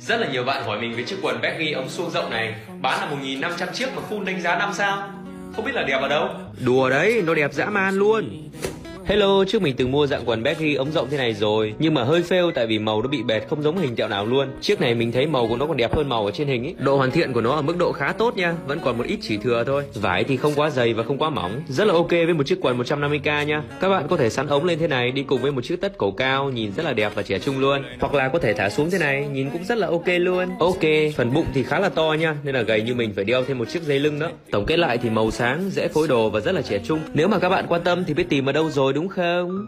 Rất là nhiều bạn hỏi mình về chiếc quần baggy ống suông rộng này. Bán là 1.500 chiếc mà full đánh giá 5 sao? Không biết là đẹp ở đâu? Đùa đấy, nó đẹp dã man luôn. Hello, trước mình từng mua dạng quần baggy ống rộng thế này rồi. Nhưng mà hơi fail tại vì màu nó bị bệt không giống hình tẹo nào luôn. Chiếc này mình thấy màu của nó còn đẹp hơn màu ở trên hình ấy. Độ hoàn thiện của nó ở mức độ khá tốt nha. Vẫn còn một ít chỉ thừa thôi. Vải thì không quá dày và không quá mỏng. Rất là ok với một chiếc quần 150k nha. Các bạn có thể sắn ống lên thế này đi cùng với một chiếc tất cổ cao Nhìn rất là đẹp và trẻ trung luôn. Hoặc là có thể thả xuống thế này Nhìn cũng rất là ok luôn. Ok, phần bụng thì khá là to nha Nên là gầy như mình phải đeo thêm một chiếc dây lưng đó. Tổng kết lại thì màu sáng, dễ phối đồ và rất là trẻ trung. Nếu mà các bạn quan tâm thì biết tìm ở đâu rồi đúng không?